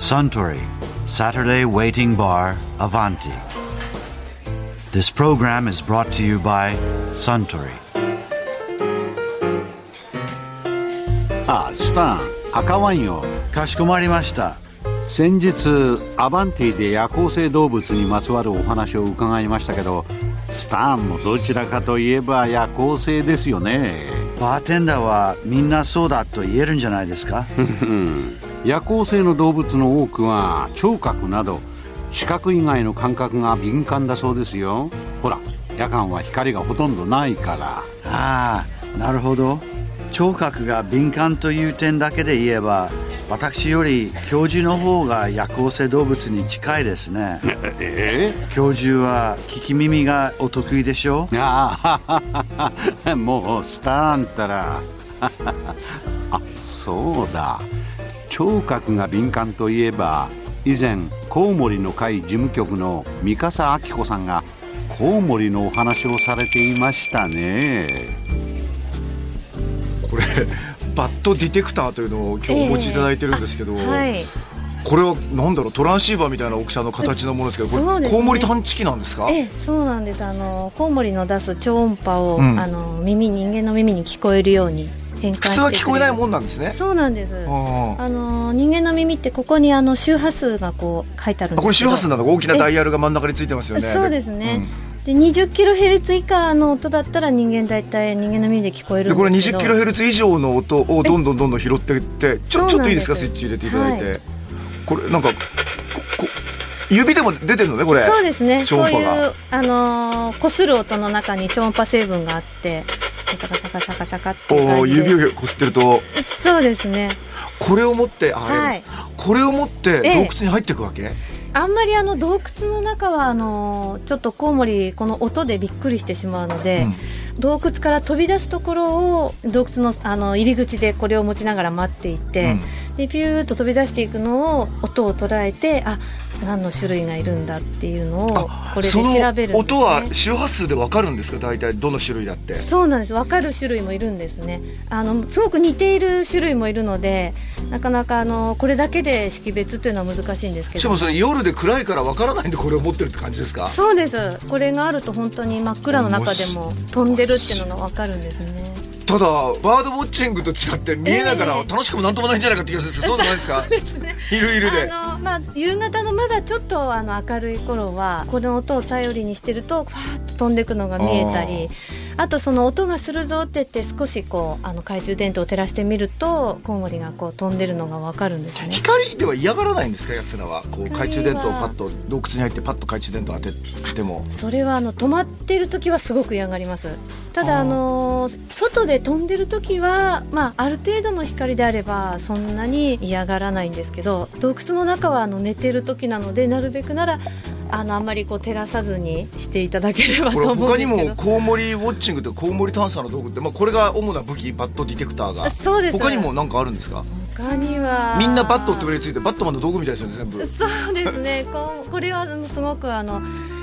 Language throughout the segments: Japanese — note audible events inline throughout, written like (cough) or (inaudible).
Suntory Saturday Waiting Bar Avanti. This program is brought to you by Suntory. あスタン赤ワインをかしこまりました。先日アバンティで夜行性動物にまつわるお話を伺いましたけどスタンもどちらかといえば夜行性ですよねバーテンダーはみんなそうだと言えるんじゃないですか夜行性の動物の多くは聴覚など視覚以外の感覚が敏感だそうですよ。ほら夜間は光がほとんどないから。ああ、なるほど。聴覚が敏感という点だけで言えば、私より教授の方が夜行性動物に近いですね。(laughs) え教授は聞き耳がお得意でしょ？えああ (laughs) もうスタンったら。(laughs) あそうだ聴覚が敏感といえば以前コウモリの会事務局の三笠明子さんがコウモリのお話をされていましたねこれバットディテクターというのを今日お持ちいただいてるんですけど、はい。これはなんだろうトランシーバーみたいな大きさの形のものですけどこれねコウモリ探知機なんですか？ええ、そうなんです。あのコウモリの出す超音波を、うんあの耳人間の耳に聞こえるように普通は聞こえないもん。んなんですね。そうなんです。あの人間の耳ってここにあの周波数がこう書いてあるんですこれ周波数なのか大きなダイヤルが真ん中についてますよね。そうですね。で20キロヘルツ以下の音だったら人間大体人間の耳で聞こえるこれ20キロヘルツ以上の音をどんどんどんどん拾っていってちょちょっといいですか？スイッチ入れていただいて、はこれなんかここ指でも出てるのねこれ。そうですね。こうい超音波が。うあのー擦る音の中に超音波成分があって、シャカシャカシャカシャカってお。指をこすってると。そうですね。これを持ってあ、はい。これを持って洞え。え窟に入っていくわけ、あんまりあの洞窟の中はあのーちょっとコウモリこの音でびっくりしてしまうので、洞窟から飛び出すところを洞窟のあの入り口でこれを持ちながら待っていて、でピューッと飛び出していくのを音を捉えてあ何の種類がいるんだっていうのをあこれで調べるね、音は周波数でわかるんですか？大体どの種類だって。そうなんです。分かる種類もいるんですね。あのすごく似ている種類もいるのでなかなかあのこれだけで識別というのは難しいんですけど。しかもそれ夜で暗いからわからないんでこれを持ってるって感じですか？そうです。これがあると本当に真っ暗の中でも飛んでるっていうのが分かるんですねただバードウォッチングと違って見えながらええ。楽しくもなんともないんじゃないかって気がするんですけど (laughs) そうじゃないですか。ですね。いるいるで。あのまあ、夕方のまだちょっとあの明るい頃はこの音を頼りにしてるとファーッと飛んでいくのが見えたりあとその音がするぞって言って少しこうあの懐中電灯を照らしてみるとコウモリがこう飛んでるのがわかるんですね。光では嫌がらないんですかやつらは。こう懐中電灯をパッと洞窟に入ってパッと懐中電灯当てて。もそれはあの止まってる時はすごく嫌がります。ただあの外で飛んでる時は、まあ、ある程度の光であればそんなに嫌がらないんですけど洞窟の中はあの寝てる時なのでなるべくならあのあんまりこう照らさずにしていただければことれ思うん他にですけど。もコウモリウォッチングとコウモリ探査の道具って、まあ、これが主な武器バットディテクターが。そうです。他にも何かあるんですか？他には。みんなバットって上についてバットマンの道具みたいですよね全部。そうですね。こうこれはすごくあの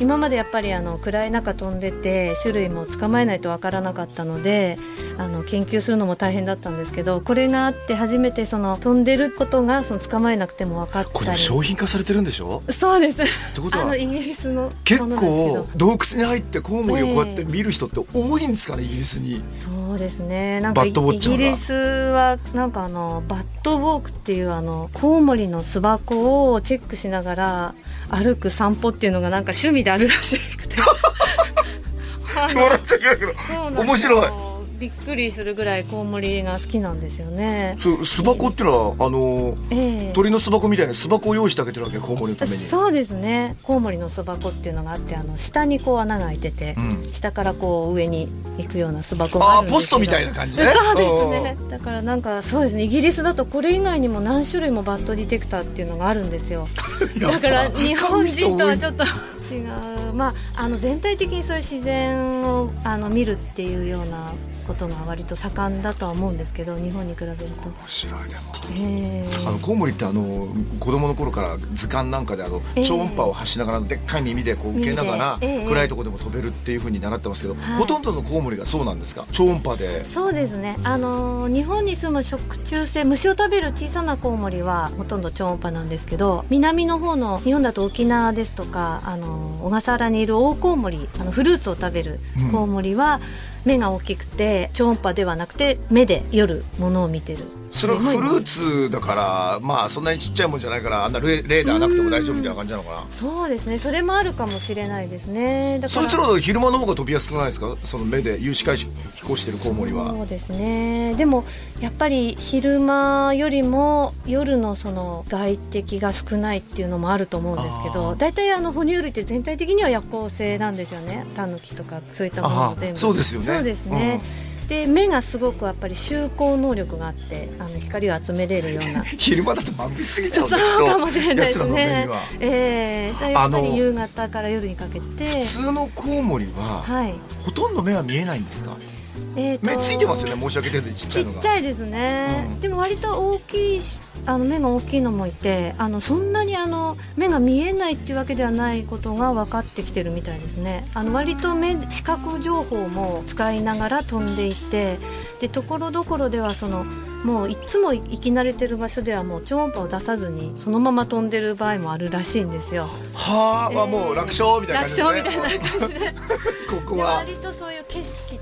今までやっぱりあの暗い中飛んでて種類も捕まえないとわからなかったのであの研究するのも大変だったんですけどこれがあって初めてその飛んでることがその捕まえなくても分かったり。これ商品化されてるんでしょ？そうです。ってことはあのイギリスの結構ど洞窟に入ってコウモリをこうやって見る人って多いんですかねイギリスに。そうですね。なんかイギリスはなんかあのバットウォークっていうあのコウモリの巣箱をチェックしながら歩く散歩っていうのがなんか趣味であるらしくて。(laughs) 笑っちゃいけないけど。面白いびっくりするぐらいコウモリが好きなんですよね。そう巣箱っていうのはあのええ。鳥の巣箱みたいな巣箱を用意してあげてるわけコウモリのために。そうですね。コウモリの巣箱っていうのがあってあの下にこう穴が開いてて、うん。下からこう上に行くような巣箱があるんポストみたいな感じね。そうですね。だからなんかそうですね。イギリスだとこれ以外にも何種類もバットディテクターっていうのがあるんですよ。(laughs) だから日本人とはちょっょっと違う。まああの全体的にそういう自然をあの見るっていうようなことが割と盛んだとは思うんですけど日本に比べると。面白いでも。えーあのコウモリってあの子供の頃から図鑑なんかであの、ええ。超音波を発しながらでっかい耳でこう受けながら、ええ。暗いところでも飛べるっていうふうに習ってますけど、はい。ほとんどのコウモリがそうなんですか？超音波で。そうですね、あのー日本に住む食虫性虫を食べる小さなコウモリはほとんど超音波なんですけど南の方の日本だと沖縄ですとか、あのー小笠原にいるオオコウモリあのフルーツを食べるコウモリは目が大きくて超音波ではなくて目で夜ものを見てる。それはフルーツだからまあそんなにちっちゃいもんじゃないからあんなレレーダーなくても大丈夫みたいな感じなのかな？そうですね。それもあるかもしれないですね。だからそいつらの昼間の方が飛びやすくないですか？その目で有視界飛行してるコウモリは。そうですね。でもやっぱり昼間よりも夜のその外敵が少ないっていうのもあると思うんですけど大体あの哺乳類って全体的には夜行性なんですよね。タヌキとかそういったものも全部。そうですよねそうですね、で目がすごくやっぱり周光能力があってあの光を集めれるような。(laughs) 昼間だと眩しすぎちゃうんそうかもしれないですね。には。ええ。やっぱり夕方から夜にかけて。普通のコウモリは、はい。ほとんど目は見えないんですか？えーと目ついてますよね申し訳程度にちっちちっゃいのが。ちゃいですね、うん。でも割と大きいしあの目が大きいのもいてあのそんなにあの目が見えないっていうわけではないことが分かってきてるみたいですね。あの割と目視覚情報も使いながら飛んでいてでところどころではそのもういつも行き慣れてる場所ではもう超音波を出さずにそのまま飛んでる場合もあるらしいんですよ。はあ、まあもう楽勝みたいな感楽じ勝みたいな感じで。で (laughs) ここは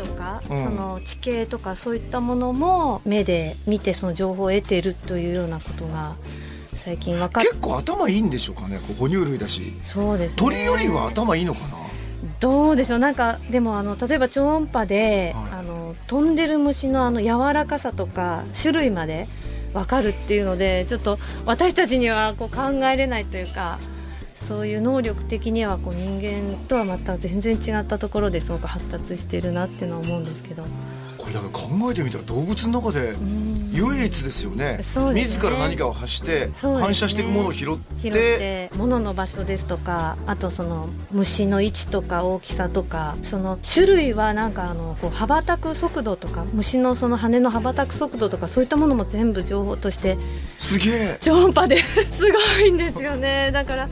とか、うん。その地形とかそういったものも目で見てその情報を得ているというようなことが最近分かっ結構頭いいんでしょうかねこう哺乳類だし。そうですね。鳥よりは頭いいのかな？どうでしょう。なんかでもあの例えば超音波で、はい。あの飛んでる虫のあの柔らかさとか種類まで分かるっていうのでちょっと私たちにはこう考えれないというかそういう能力的にはこう人間とはまた全然違ったところですごく発達しているなっていうのは思うんですけど。これだから考えてみたら動物の中でうん。唯一ですよね。ね。自ら何かを発して反射していくものを拾って。拾って物の場所ですとかあとその虫の位置とか大きさとかその種類はなんかあのこう羽ばたく速度とか虫のその羽の羽ばたく速度とかそういったものも全部情報としてすげえ。超音波で (laughs) すごいんですよね。だから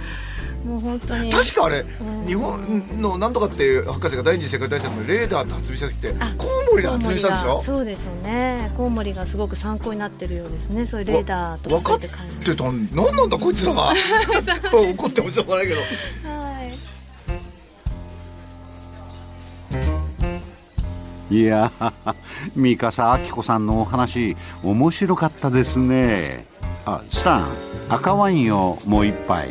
もう本当に。確かあれうん。日本のなんとかっていう博士が第二次世界大戦のレーダーって発明した時ってあコウモリで発明したんでしょ？そうですよね。コウモリがすごく参考になってるようですね。そういうレーダーと分かっかって感じてた。ん何なんだこいつらが。(laughs) 怒ってもしょうがないけど。はい。いやー三笠明子さんのお話面白かったですね。あスタン赤ワインをもう一杯